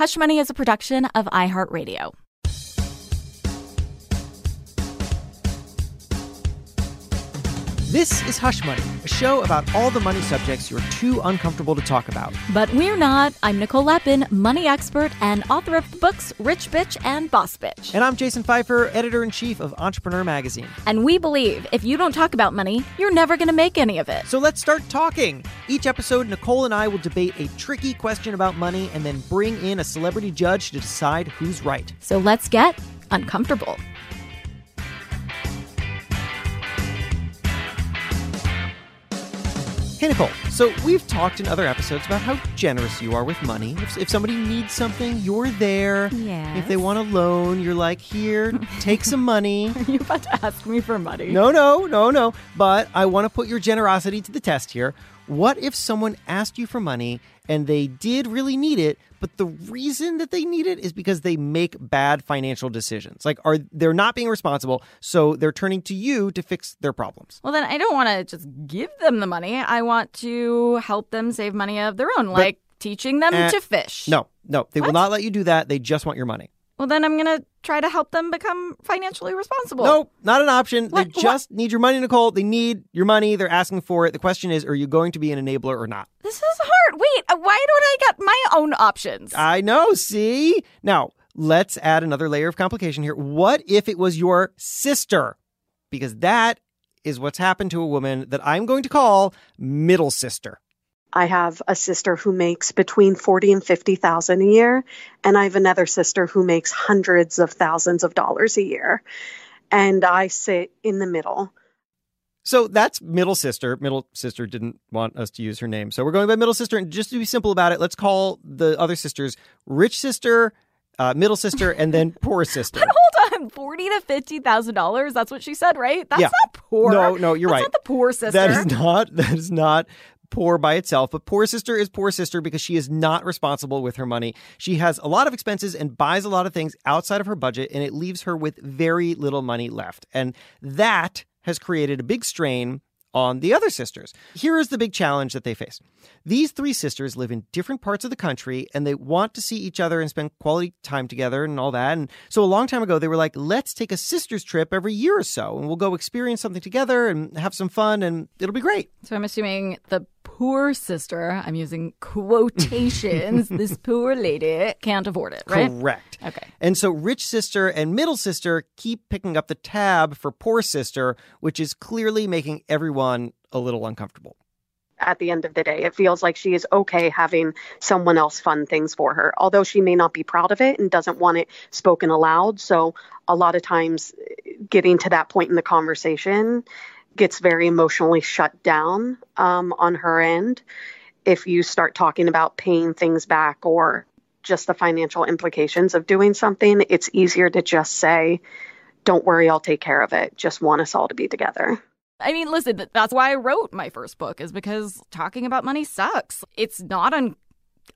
Hush Money is a production of iHeartRadio. This is Hush Money, a show about all the money subjects you're too uncomfortable to talk about. But we're not. I'm Nicole Lapin, money expert and author of the books Rich Bitch and Boss Bitch. And I'm Jason Feifer, editor in chief of Entrepreneur Magazine. And we believe if you don't talk about money, you're never going to make any of it. So let's start talking. Each episode, Nicole and I will debate a tricky question about money and then bring in a celebrity judge to decide who's right. So let's get uncomfortable. Hey, Nicole. So, we've talked in other episodes about how generous you are with money. If, if somebody needs something, you're there. Yes. If they want a loan, you're like, here, take some money. Are you about to ask me for money? No, no, no, no. But I want to put your generosity to the test here. What if someone asked you for money and they did really need it, but the reason that they need it is because they make bad financial decisions? Like are they're not being responsible, so they're turning to you to fix their problems. Well, then I don't want to just give them the money. I want to help them save money of their own, like teaching them Eh, to fish. No, no, they will not let you do that. They just want your money. Well, then I'm going to try to help them become financially responsible. No, not an option. What- They just need your money, Nicole. They need your money. They're asking for it. The question is, are you going to be an enabler or not? This is hard. Wait, uh, why don't I get my own options? I know, see? Now, let's add another layer of complication here. What if it was your sister? Because that is what's happened to a woman that I'm going to call middle sister. I have a sister who makes between 40 and 50,000 a year and I have another sister who makes hundreds of thousands of dollars a year. And I sit in the middle. So that's middle sister. Middle sister didn't want us to use her name. So we're going by middle sister. And just to be simple about it, let's call the other sisters rich sister, uh, middle sister, and then poor sister. Hold on, forty to fifty thousand dollars. That's what she said, right? That's Yeah. not poor. No, no, you're That's right. Not the poor sister. That is not that is not poor by itself, but poor sister is poor sister because she is not responsible with her money. She has a lot of expenses and buys a lot of things outside of her budget and it leaves her with very little money left. And that has created a big strain on the other sisters. Here is the big challenge that they face. These three sisters live in different parts of the country and they want to see each other and spend quality time together and all that. And so a long time ago, they were like, let's take a sisters trip every year or so and we'll go experience something together and have some fun and it'll be great. so I'm assuming the poor sister. I'm using quotations. this poor lady can't afford it, right? Correct. Okay. And so rich sister and middle sister keep picking up the tab for poor sister, which is clearly making everyone a little uncomfortable. At the end of the day, it feels like she is okay having someone else fund things for her, although she may not be proud of it and doesn't want it spoken aloud. So, a lot of times, getting to that point in the conversation gets very emotionally shut down um, on her end. If you start talking about paying things back or just the financial implications of doing something, it's easier to just say, Don't worry, I'll take care of it. Just want us all to be together. I mean, listen, that's why I wrote my first book is because talking about money sucks. It's not an,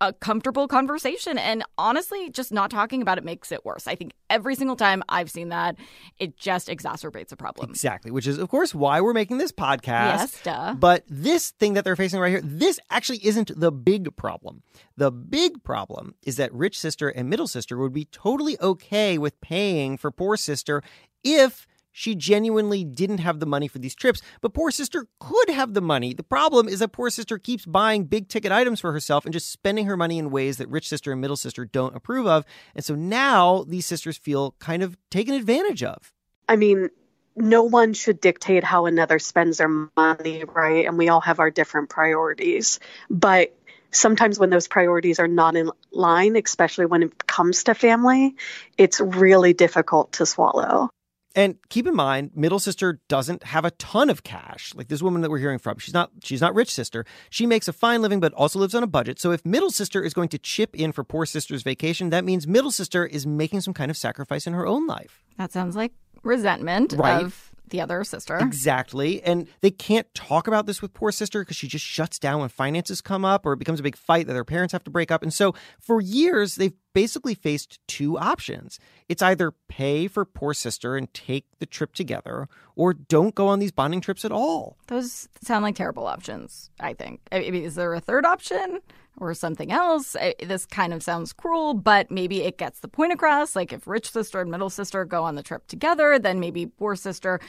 a comfortable conversation. And honestly, just not talking about it makes it worse. I think every single time I've seen that, it just exacerbates a problem. Exactly, which is, of course, why we're making this podcast. Yes, duh. But this thing that they're facing right here, this actually isn't the big problem. The big problem is that rich sister and middle sister would be totally okay with paying for poor sister if she genuinely didn't have the money for these trips. But poor sister could have the money. The problem is that poor sister keeps buying big ticket items for herself and just spending her money in ways that rich sister and middle sister don't approve of. And so now these sisters feel kind of taken advantage of. I mean, no one should dictate how another spends their money, right? And we all have our different priorities. But sometimes when those priorities are not in line, especially when it comes to family, it's really difficult to swallow. And keep in mind, middle sister doesn't have a ton of cash. Like this woman that we're hearing from, she's not she's not rich sister. She makes a fine living but also lives on a budget. So if middle sister is going to chip in for poor sister's vacation, that means middle sister is making some kind of sacrifice in her own life. That sounds like resentment Right. of the other sister. Exactly. And they can't talk about this with poor sister because she just shuts down when finances come up or it becomes a big fight that their parents have to break up. And so for years, they've basically faced two options. It's either pay for poor sister and take the trip together or don't go on these bonding trips at all. Those sound like terrible options, I think. I mean, is there a third option? Or something else. I, this kind of sounds cruel, but maybe it gets the point across. Like if rich sister and middle sister go on the trip together, then maybe poor sister,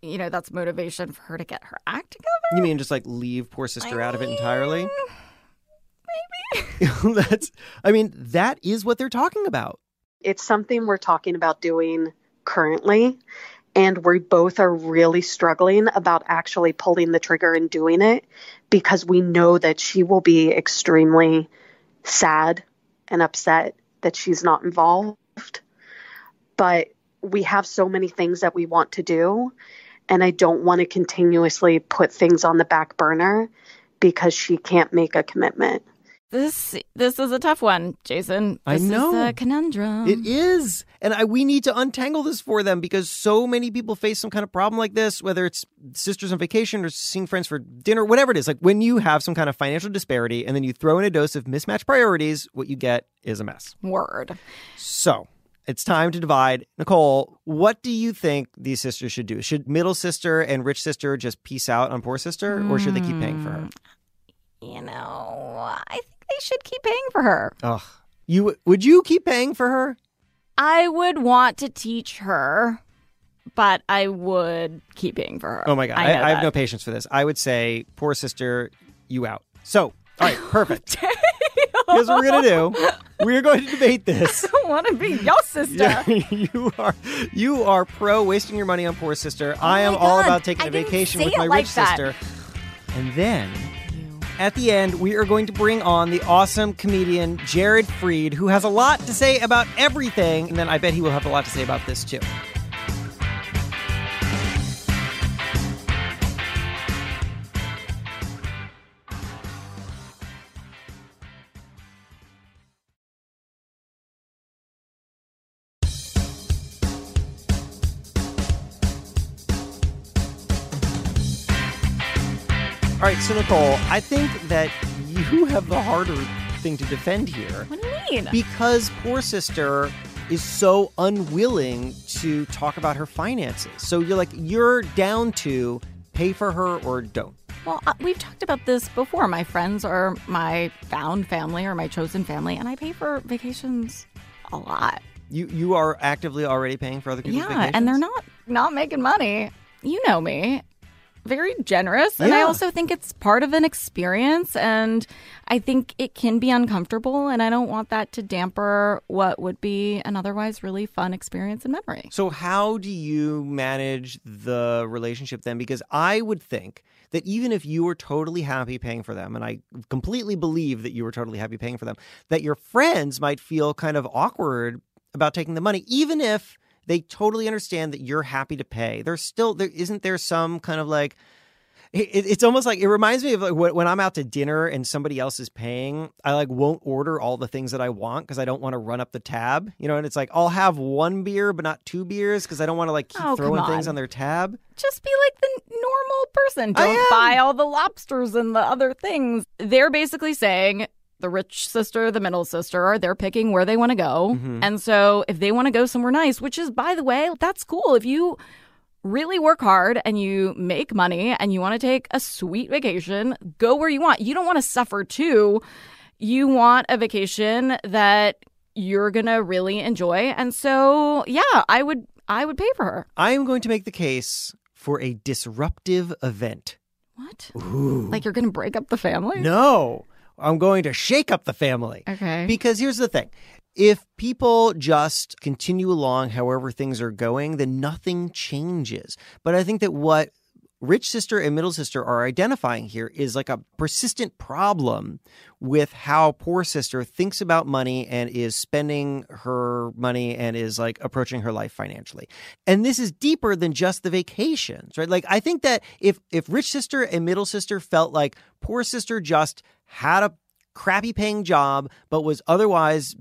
you know, that's motivation for her to get her act together. You mean just like leave poor sister out of it entirely? Maybe. That's I mean, that is what they're talking about. It's something we're talking about doing currently. And we both are really struggling about actually pulling the trigger and doing it because we know that she will be extremely sad and upset that she's not involved. But we have so many things that we want to do. And I don't want to continuously put things on the back burner because she can't make a commitment. This this is a tough one, Jason. I know. is a conundrum. It is. And I, we need to untangle this for them because so many people face some kind of problem like this, whether it's sisters on vacation or seeing friends for dinner, whatever it is. Like when you have some kind of financial disparity and then you throw in a dose of mismatched priorities, what you get is a mess. Word. So it's time to divide. Nicole, what do you think these sisters should do? Should middle sister and rich sister just peace out on poor sister, or should they keep paying for her? Mm, You know, I think they should keep paying for her. Ugh. You would you keep paying for her? I would want to teach her, but I would keep paying for her. Oh my god, I, I, I have no patience for this. I would say, poor sister, you out. So, all right, perfect. Here's what we're gonna do. We're going to debate this. I don't want to be your sister. Yeah, you are you are pro wasting your money on poor sister. Oh I am Oh my all about taking I a vacation with my like rich that. sister. And then at the end, we are going to bring on the awesome comedian Jared Freid, who has a lot to say about everything. And then I bet he will have a lot to say about this too. So Nicole, I think that you have the harder thing to defend here What do you mean? because poor sister is so unwilling to talk about her finances. So you're like you're down to pay for her or don't. Well, uh, we've talked about this before. My friends are my found family or my chosen family, and I pay for vacations a lot. You you are actively already paying for other people's yeah, vacations. and they're not not making money. You know me. Very generous. And I also think it's part of an experience and I think it can be uncomfortable and I don't want that to damper what would be an otherwise really fun experience and memory. So how do you manage the relationship then? Because I would think that even if you were totally happy paying for them, and I completely believe that you were totally happy paying for them, that your friends might feel kind of awkward about taking the money, even if they totally understand that you're happy to pay. There's still there isn't there some kind of like it, it's almost like it reminds me of like when I'm out to dinner and somebody else is paying. I like won't order all the things that I want because I don't want to run up the tab. You know, and it's like I'll have one beer but not two beers because I don't want to like keep Oh, throwing come things on. on their tab. Just be like the normal person. Don't buy all the lobsters and the other things. They're basically saying the rich sister, the middle sister, they're picking where they want to go. Mm-hmm. And so if they want to go somewhere nice, which is, by the way, that's cool. If you really work hard and you make money and you want to take a sweet vacation, go where you want. You don't want to suffer too. You want a vacation that you're going to really enjoy. And so, yeah, I would I would pay for her. I am going to make the case for a disruptive event. What? Ooh. Like you're going to break up the family? No, I'm going to shake up the family. Okay. Because here's the thing if people just continue along however things are going, then nothing changes. But I think that what rich sister and middle sister are identifying here is like a persistent problem with how poor sister thinks about money and is spending her money and is like approaching her life financially. And this is deeper than just the vacations, right? Like I think that if if rich sister and middle sister felt like poor sister just had a crappy paying job but was otherwise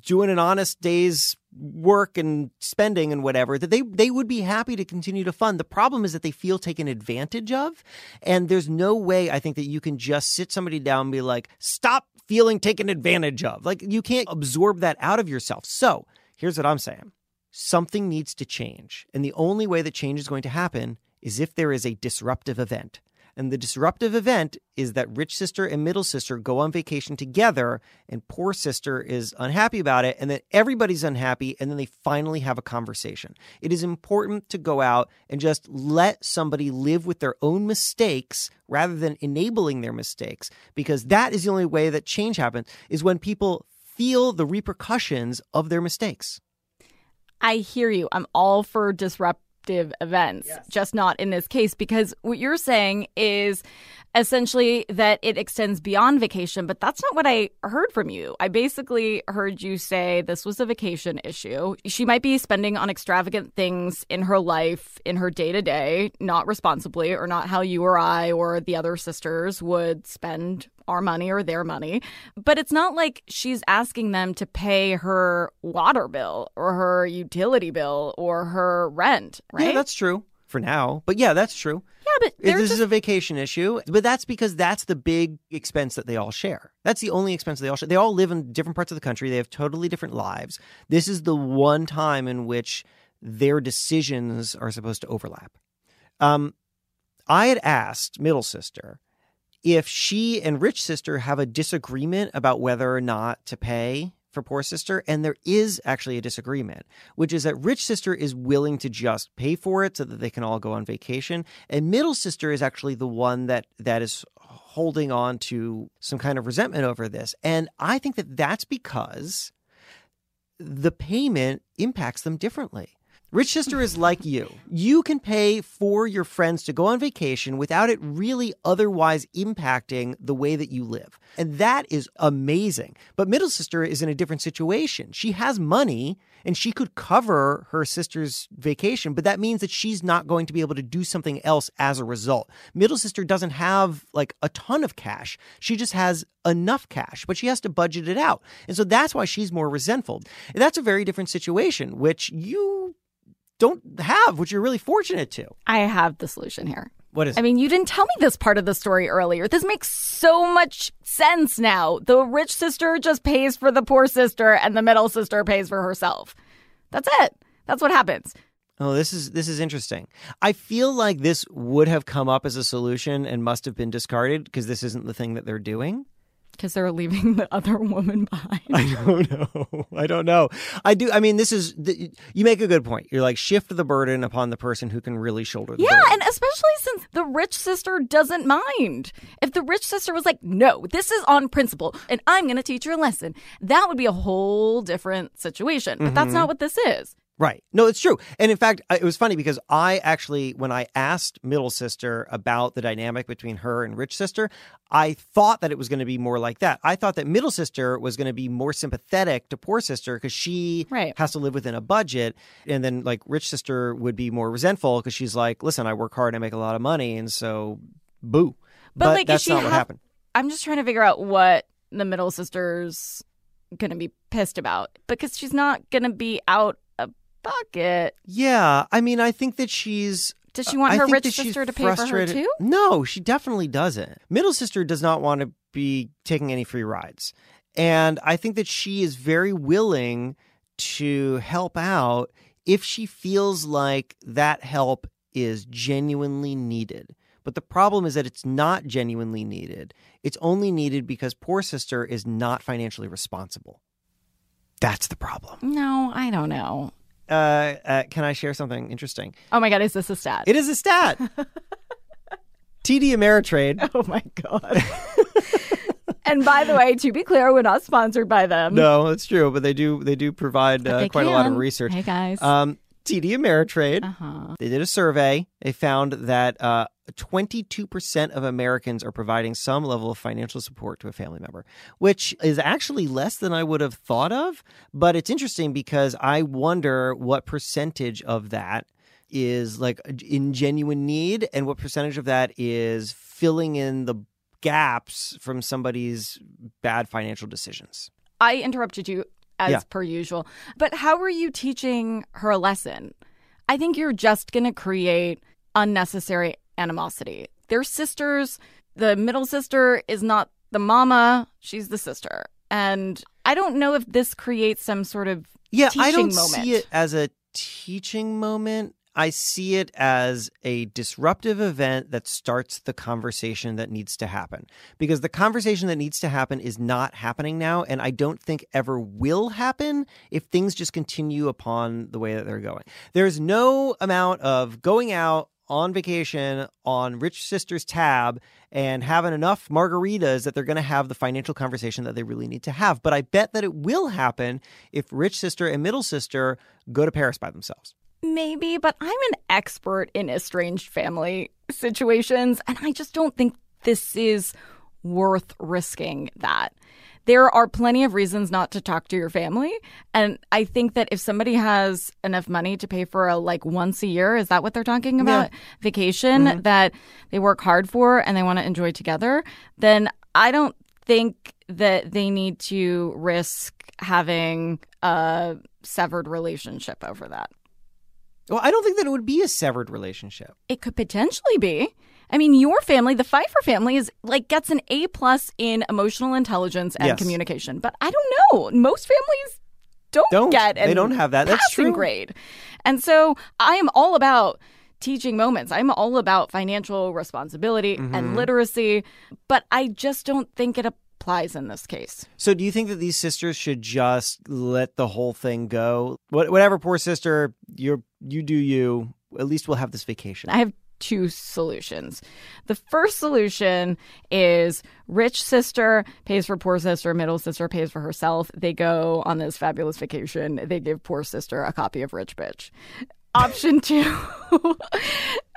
doing an honest day's work and spending and whatever that they they would be happy to continue to fund. The problem is that they feel taken advantage of and there's no way i think that you can just sit somebody down and be like stop feeling taken advantage of. Like you can't absorb that out of yourself. So here's what i'm saying. Something needs to change and the only way that change is going to happen is if there is a disruptive event And the disruptive event is that rich sister and middle sister go on vacation together, and poor sister is unhappy about it. And then everybody's unhappy, and then they finally have a conversation. It is important to go out and just let somebody live with their own mistakes rather than enabling their mistakes, because that is the only way that change happens, is when people feel the repercussions of their mistakes. I hear you. I'm all for disrupt events, yes. just not in this case, because what you're saying is essentially that it extends beyond vacation, but that's not what I heard from you. I basically heard you say this was a vacation issue. She might be spending on extravagant things in her life, in her day to day, not responsibly, or not how you or I or the other sisters would spend our money or their money. But it's not like she's asking them to pay her water bill or her utility bill or her rent, right? Yeah, that's true for now. But yeah, that's true. But this just... is a vacation issue. But that's because that's the big expense that they all share. That's the only expense they all share. They all live in different parts of the country. They have totally different lives. This is the one time in which their decisions are supposed to overlap. Um, I had asked middle sister if she and rich sister have a disagreement about whether or not to pay for poor sister and there is actually a disagreement which is that rich sister is willing to just pay for it so that they can all go on vacation and middle sister is actually the one that that is holding on to some kind of resentment over this. And i think that that's because the payment impacts them differently Rich Sister is like you. You can pay for your friends to go on vacation without it really otherwise impacting the way that you live. And that is amazing. But Middle Sister is in a different situation. She has money and she could cover her sister's vacation, but that means that she's not going to be able to do something else as a result. Middle Sister doesn't have like a ton of cash. She just has enough cash, but she has to budget it out. And so that's why she's more resentful. And that's a very different situation, which you don't have, which you're really fortunate to. I have the solution here. What is I mean, you didn't tell me this part of the story earlier. This makes so much sense now. The rich sister just pays for the poor sister and the middle sister pays for herself. That's it. That's what happens. Oh, this is this is interesting. I feel like this would have come up as a solution and must have been discarded because this isn't the thing that they're doing because they're leaving the other woman behind. I don't know. I don't know. I do. I mean, this is the, you make a good point. You're like shift the burden upon the person who can really shoulder the yeah, burden. and especially since the rich sister doesn't mind. If the rich sister was like, "No, this is on principle, and I'm going to teach her a lesson," that would be a whole different situation. But mm-hmm. that's not what this is. Right. No, it's true. And in fact, it was funny because I actually, when I asked middle sister about the dynamic between her and rich sister, I thought that it was going to be more like that. I thought that middle sister was going to be more sympathetic to poor sister because she right. has to live within a budget. And then, like, rich sister would be more resentful because she's like, listen, I work hard, I make a lot of money. And so, boo. But, but like, that's not what happened. I'm just trying to figure out what the middle sister's going to be pissed about because she's not going to be out bucket. Yeah, I mean, I think that she's. Does she want her rich sister to pay for her too? No, she definitely doesn't. Middle sister does not want to be taking any free rides. And I think that she is very willing to help out if she feels like that help is genuinely needed. But the problem is that it's not genuinely needed. It's only needed because poor sister is not financially responsible. That's the problem. No, I don't know uh, uh, can I share something interesting? Oh my God, is this a stat? It is a stat. TD Ameritrade. Oh my God. and by the way, to be clear, we're not sponsored by them. No, it's true, but they do they do provide uh, quite can. a lot of research. Hey guys. Um, TD Ameritrade. Uh-huh. They did a survey. They found that uh, 22% of Americans are providing some level of financial support to a family member, which is actually less than I would have thought of. But it's interesting because I wonder what percentage of that is like in genuine need and what percentage of that is filling in the gaps from somebody's bad financial decisions. I interrupted you as yeah. per usual. But how are you teaching her a lesson? I think you're just going to create unnecessary animosity. They're sisters. The middle sister is not the mama, she's the sister. And I don't know if this creates some sort of yeah, I don't moment. see it as a teaching moment. I see it as a disruptive event that starts the conversation that needs to happen. Because the conversation that needs to happen is not happening now, and I don't think ever will happen if things just continue upon the way that they're going. There's no amount of going out on vacation on Rich Sister's tab and having enough margaritas that they're going to have the financial conversation that they really need to have. But I bet that it will happen if Rich Sister and Middle Sister go to Paris by themselves. Maybe, but I'm an expert in estranged family situations, and I just don't think this is worth risking that. There are plenty of reasons not to talk to your family. And I think that if somebody has enough money to pay for a like once a year, is that what they're talking about? Yeah. Vacation Mhm. that they work hard for and they want to enjoy together, then I don't think that they need to risk having a severed relationship over that. Well, I don't think that it would be a severed relationship. It could potentially be. I mean, your family, the Feifer family, is like gets an A plus in emotional intelligence and Yes. communication. But I don't know. Most families don't, Don't. get They don't have that. That's passing true. grade. And so I am all about teaching moments. I'm all about financial responsibility Mm-hmm. and literacy, but I just don't think it applies in this case. So, do you think that these sisters should just let the whole thing go? What, whatever, poor sister, you you do you. At least we'll have this vacation. I have two solutions. The first solution is rich sister pays for poor sister, middle sister pays for herself. They go on this fabulous vacation. They give poor sister a copy of Rich Bitch. Option two,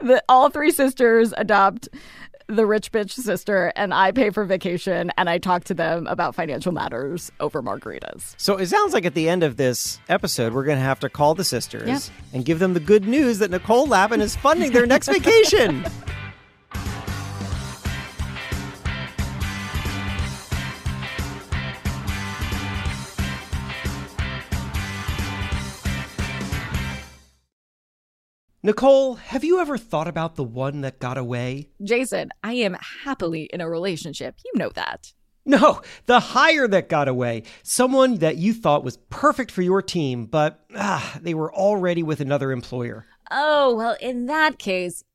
the, all three sisters adopt the rich bitch sister, and I pay for vacation and I talk to them about financial matters over margaritas. So it sounds like at the end of this episode, we're going to have to call the sisters and give them the good news that Nicole Lapin is funding their next vacation. Nicole, have you ever thought about the one that got away? Jason, I am happily in a relationship. You know that. No, the hire that got away. Someone that you thought was perfect for your team, but ah, they were already with another employer. Oh, well, in that case,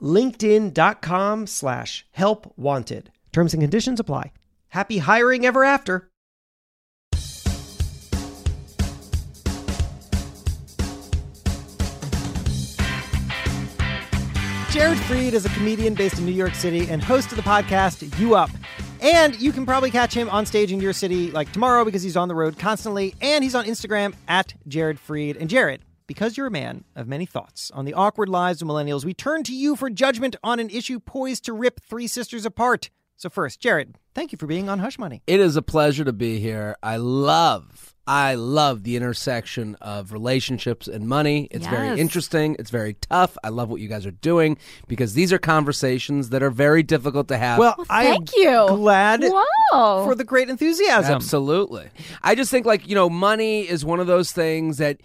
linkedin.com slash help wanted. Terms and conditions apply. Happy hiring ever after. Jared Freid is a comedian based in New York City and host of the podcast You Up. And you can probably catch him on stage in your city like tomorrow because he's on the road constantly. And he's on Instagram at Jared Freid. And Jared, because you're a man of many thoughts on the awkward lives of millennials, we turn to you for judgment on an issue poised to rip three sisters apart. So, first, Jared, thank you for being on Hush Money. It is a pleasure to be here. I love, I love the intersection of relationships and money. It's Yes. very interesting. It's very tough. I love what you guys are doing because these are conversations that are very difficult to have. Well, I am thank you. glad Wow. for the great enthusiasm. Absolutely. I just think like, you know, money is one of those things that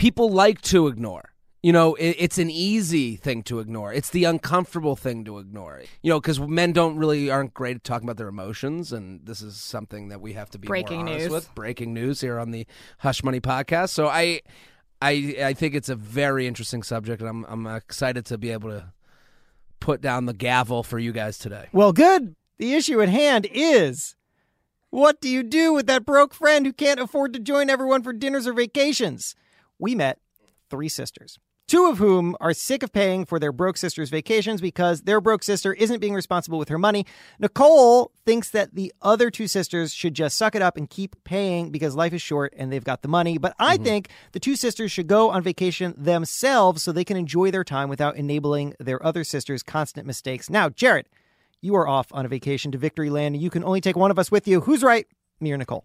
people like to ignore. You know, it, it's an easy thing to ignore. It's the uncomfortable thing to ignore. You know, because men don't really aren't great at talking about their emotions, and this is something that we have to be more Breaking honest news. with. Breaking news here on the Hush Money podcast. So I, I, I think it's a very interesting subject, and I'm I'm excited to be able to put down the gavel for you guys today. Well, good. The issue at hand is what do you do with that broke friend who can't afford to join everyone for dinners or vacations? We met three sisters. two of whom are sick of paying for their broke sister's vacations because their broke sister isn't being responsible with her money. Nicole thinks that the other two sisters should just suck it up and keep paying because life is short and they've got the money. But I think the two sisters should go on vacation themselves so they can enjoy their time without enabling their other sisters' constant mistakes. Now, Jared, you are off on a vacation to Victory Land. And you can only take one of us with you. Who's right? Me or Nicole?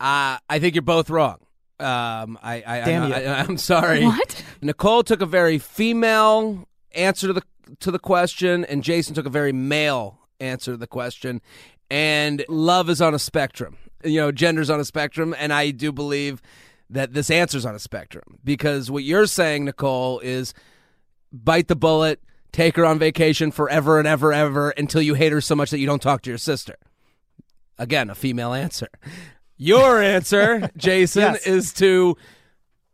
Uh, I think you're both wrong. Um, I, I, Damn I, you. I, am sorry. What? Nicole took a very female answer to the to the question, and Jason took a very male answer to the question. And love is on a spectrum. You know, gender's on a spectrum, and I do believe that this answer's on a spectrum because what you're saying, Nicole, is bite the bullet, take her on vacation forever and ever, ever until you hate her so much that you don't talk to your sister. Again, a female answer. Your answer, Jason, Yes. is to,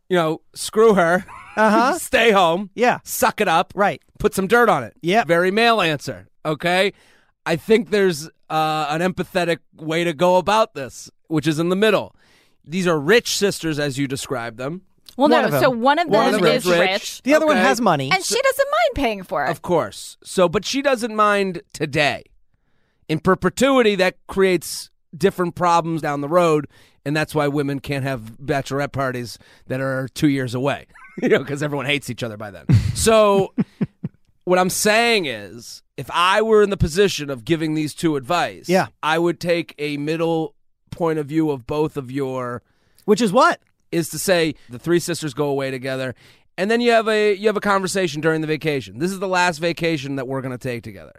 you know, screw her, Uh huh. stay home, Yeah. suck it up, Right. put some dirt on it. Yeah, Very male answer. Okay. I think there's uh, an empathetic way to go about this, which is in the middle. These are rich sisters, as you describe them. Well, One no. So one of One them of them's is rich. rich, The other one has money. and she doesn't mind paying for it. Of course. So, but she doesn't mind today. In perpetuity, that creates different problems down the road, and that's why women can't have bachelorette parties that are two years away, you know, because everyone hates each other by then. So, what I'm saying is, if I were in the position of giving these two advice, Yeah. I would take a middle point of view of both of your Which is what? is to say the three sisters go away together and then you have a you have a conversation during the vacation this is the last vacation that we're going to take together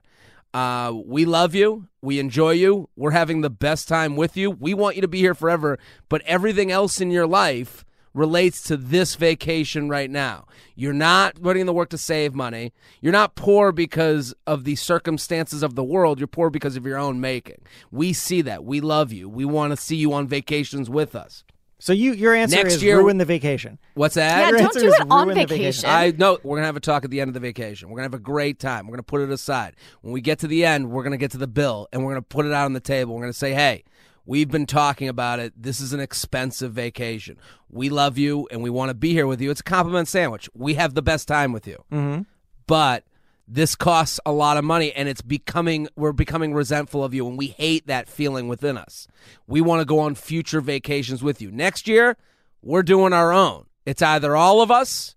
uh, we love you. We enjoy you. We're having the best time with you. We want you to be here forever but everything else in your life relates to this vacation right now. You're not putting in the work to save money. You're not poor because of the circumstances of the world. You're poor because of your own making. We see that. We love you. We want to see you on vacations with us So you your answer Next is year- ruin the vacation. What's that? Yeah, Your don't do it on ruin the vacation. I no, we're gonna have a talk at the end of the vacation. We're gonna have a great time. We're gonna put it aside. When we get to the end, we're gonna get to the bill and we're gonna put it out on the table. We're gonna say, hey, we've been talking about it. This is an expensive vacation. We love you and we want to be here with you. It's a compliment sandwich. We have the best time with you. Mm-hmm. But this costs a lot of money and it's becoming we're becoming resentful of you and we hate that feeling within us. We want to go on future vacations with you. Next year, we're doing our own. It's either all of us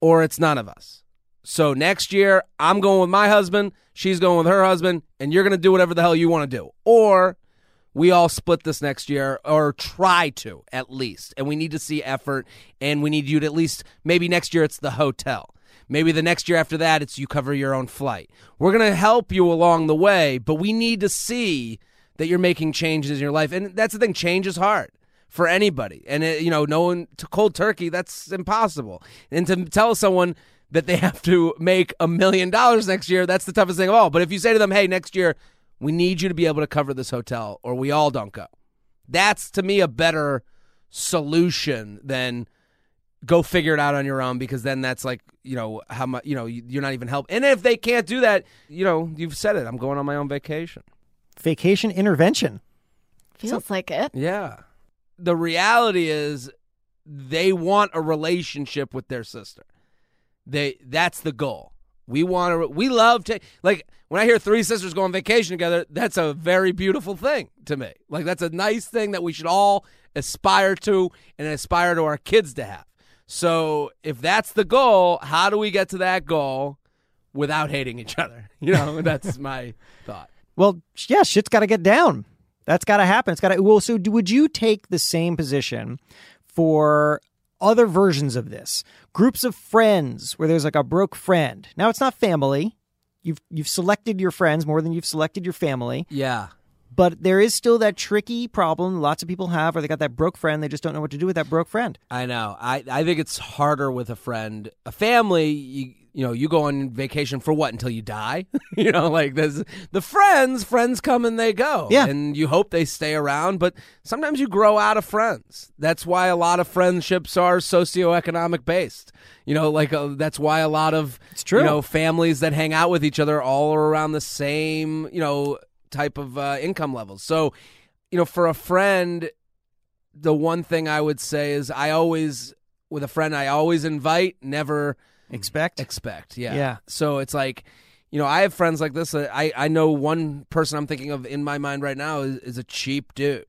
or it's none of us. So next year, I'm going with my husband, she's going with her husband, and you're going to do whatever the hell you want to do. Or we all split this next year, or try to at least. And we need to see effort, and we need you to at least, maybe next year it's the hotel. Maybe the next year after that, it's you cover your own flight. We're going to help you along the way, but we need to see that you're making changes in your life. And that's the thing, change is hard for anybody. And, it, you know, no one to cold turkey, that's impossible. And to tell someone that they have to make a million dollars next year, that's the toughest thing of all. But if you say to them, hey, next year, we need you to be able to cover this hotel or we all don't go. That's to me a better solution than go figure it out on your own because then that's like, you know, how much, you know, you- you're not even helping. And if they can't do that, you know, you've said it. I'm going on my own vacation. Vacation intervention. Feels like it. Yeah. The reality is they want a relationship with their sister. They that's the goal. We want to we love to like when I hear three sisters go on vacation together, that's a very beautiful thing to me. Like that's a nice thing that we should all aspire to and aspire to our kids to have. So, if that's the goal, how do we get to that goal without hating each other? You know, that's my thought. Well, yeah, shit's got to get down. That's got to happen. It's got to. Well, so do- would you take the same position for other versions of this? Groups of friends where there's like a broke friend. Now it's not family. You've you've selected your friends more than you've selected your family, Yeah. But there is still that tricky problem lots of people have or they got that broke friend, they just don't know what to do with that broke friend. I know. I, I think it's harder with a friend. A family, you, you know, you go on vacation for what until you die? you know, like there's the friends, friends come and they go. Yeah. And you hope they stay around, but sometimes you grow out of friends. That's why a lot of friendships are socioeconomic based. You know, like uh, that's why a lot of It's true. you know families that hang out with each other all are around the same, you know, type of uh, income levels. So, you know, for a friend, the one thing I would say is I always with a friend, I always invite, never Expect. expect. Yeah. Yeah. So it's like, you know, I have friends like this. I I know one person I'm thinking of in my mind right now is, is a cheap dude,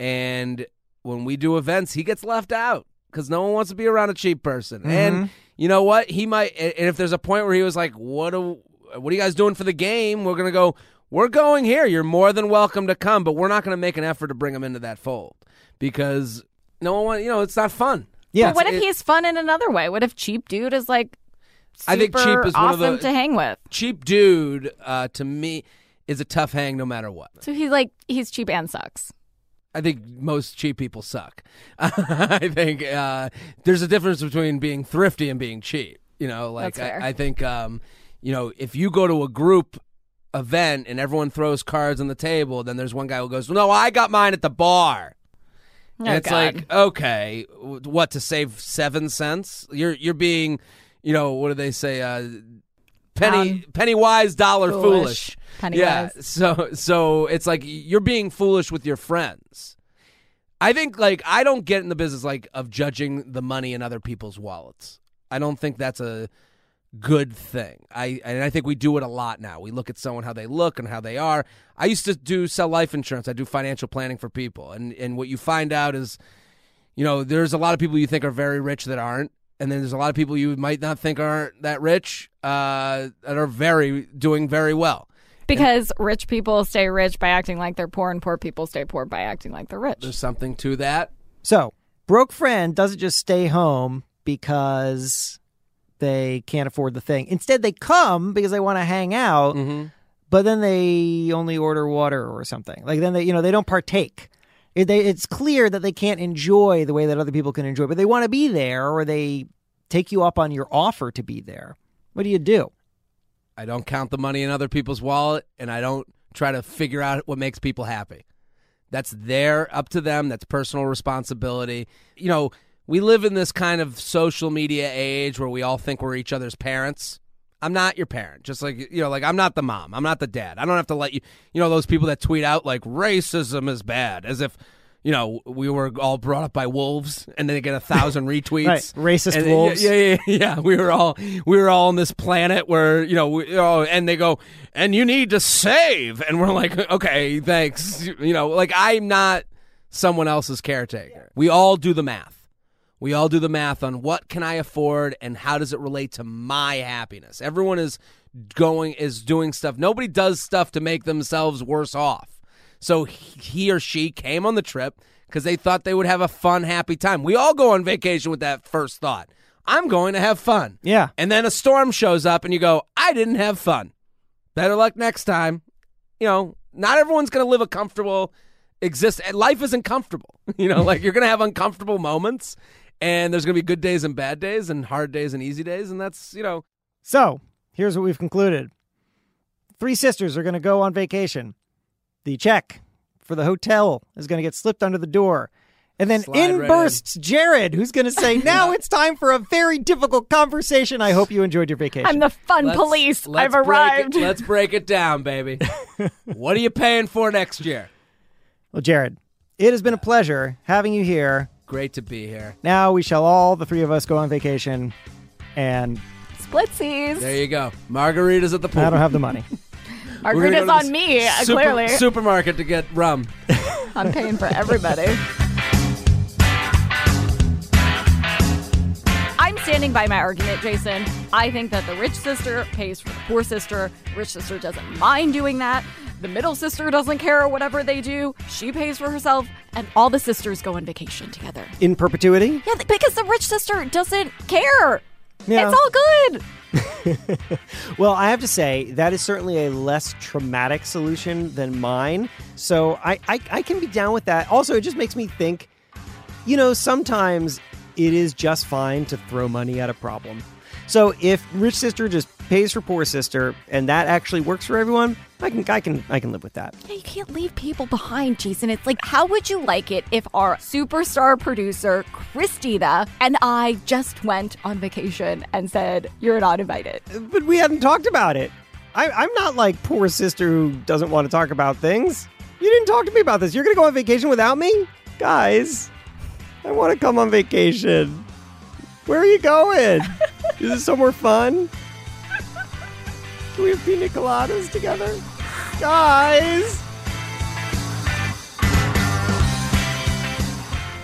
and when we do events, he gets left out because no one wants to be around a cheap person. And you know what? He might. And and if there's a point where he was like, "What do what are you guys doing for the game?" We're gonna go. We're going here. You're more than welcome to come, but we're not going to make an effort to bring him into that fold because no one. want- You know, it's not fun. Yeah. But what if it- he's fun in another way? What if cheap dude is like super I think cheap is one of awesome the- to hang with? Cheap dude uh, to me is a tough hang no matter what. So he's like he's cheap and sucks. I think most cheap people suck. I think uh, there's a difference between being thrifty and being cheap. You know, like That's fair. I, I think um, you know if you go to a group event and everyone throws cards on the table, then there's one guy who goes, "No, I got mine at the bar." And Oh, it's God. like, okay, what to save seven cents? You're you're being, you know, what do they say? Uh, penny Um, penny wise, dollar foolish. foolish. Penny yeah. wise. So so it's like you're being foolish with your friends. I think like I don't get in the business like of judging the money in other people's wallets. I don't think that's a good thing. I and I think we do it a lot now. We look at someone how they look and how they are. I used to do sell life insurance. I do financial planning for people. And and what you find out is you know, there's a lot of people you think are very rich that aren't. And then there's a lot of people you might not think aren't that rich uh, that are very doing very well. Because rich people stay rich by acting like they're poor, and poor people stay poor by acting like they're rich. There's something to that. So, broke friend doesn't just stay home because they can't afford the thing. Instead, they come because they want to hang out, Mm-hmm. but then they only order water or something. Like then they, you know, they don't partake. It, they, it's clear that they can't enjoy the way that other people can enjoy, but they want to be there, or they take you up on your offer to be there. What do you do? I don't count the money in other people's wallet, and I don't try to figure out what makes people happy. That's their up to them. That's personal responsibility. You know, we live in this kind of social media age where we all think we're each other's parents. I'm not your parent. Just like you know, like I'm not the mom. I'm not the dad. I don't have to let you. You know, those people that tweet out like racism is bad, as if you know we were all brought up by wolves, and then they get a thousand retweets. Right, racist And- wolves. Yeah, yeah, yeah, yeah. We were all we were all on this planet where you know, we, oh, and they go, and you need to save, and we're like, okay, thanks. You know, like I'm not someone else's caretaker. We all do the math. We all do the math on what can I afford and how does it relate to my happiness. Everyone is going is doing stuff. Nobody does stuff to make themselves worse off. So he or she came on the trip because they thought they would have a fun, happy time. We all go on vacation with that first thought. I'm going to have fun. Yeah. And then a storm shows up and you go, I didn't have fun. Better luck next time. You know, not everyone's going to live a comfortable exist. Life isn't comfortable. You know, like you're going to have uncomfortable moments and there's going to be good days and bad days and hard days and easy days. And that's, you know, So, here's what we've concluded three sisters are going to go on vacation. The check for the hotel is going to get slipped under the door. And then Slide in right bursts Jared, who's going to say, Now it's time for a very difficult conversation. I hope you enjoyed your vacation. I'm the fun let's- police. let's I've break arrived. It, let's break it down, baby. what are you paying for next year? well, Jared, it has been a pleasure having you here. Great to be here. Now we shall all, the three of us, go on vacation. And Splitsies. There you go. Margaritas at the pool. I don't have the money. We're gonna go Margarita's on me, super- clearly. Supermarket to get rum. I'm paying for everybody. I'm standing by my argument, Jason. I think that the rich sister pays for the poor sister. Rich sister doesn't mind doing that. The middle sister doesn't care whatever they do. She pays for herself, and all the sisters go on vacation together. In perpetuity? Yeah, because the rich sister doesn't care. Yeah. It's all good. Well, I have to say that is certainly a less traumatic solution than mine. So I, I, I can be down with that. Also, it just makes me think, you know, sometimes it is just fine to throw money at a problem. So if rich sister just pays for poor sister and that actually works for everyone, I can I can I can live with that. Yeah, you can't leave people behind, Jason. It's like, how would you like it if our superstar producer, Christina, and I just went on vacation and said, You're not invited? But we hadn't talked about it. I, I'm not like poor sister who doesn't want to talk about things. You didn't talk to me about this. You're going to go on vacation without me? Guys, I want to come on vacation. Where are you going? Is this somewhere fun? Can we have pina coladas together? Guys!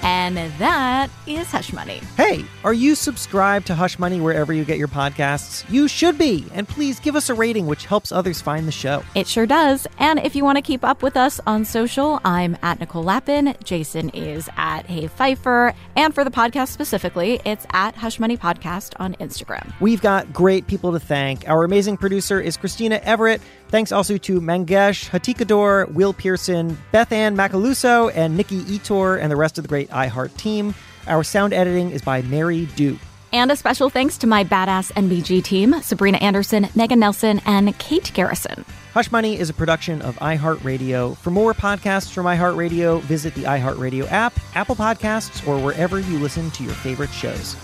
And that is Hush Money. Hey, are you subscribed to Hush Money wherever you get your podcasts? You should be. And please give us a rating, which helps others find the show. It sure does. And if you want to keep up with us on social, I'm at Nicole Lapin. Jason is at Hey Feifer. And for the podcast specifically, it's at Hush Money Podcast on Instagram. We've got great people to thank. Our amazing producer is Christina Everett. Thanks also to Mangesh Hatikudur, Will Pearson, Beth Ann Macaluso, and Nikki Ettore, and the rest of the great iHeart team. Our sound editing is by Mary Duke. And a special thanks to my badass NBG team, Sabrina Anderson, Megan Nelson, and Kate Garrison. Hush Money is a production of iHeartRadio. For more podcasts from iHeartRadio, visit the iHeartRadio app, Apple Podcasts, or wherever you listen to your favorite shows.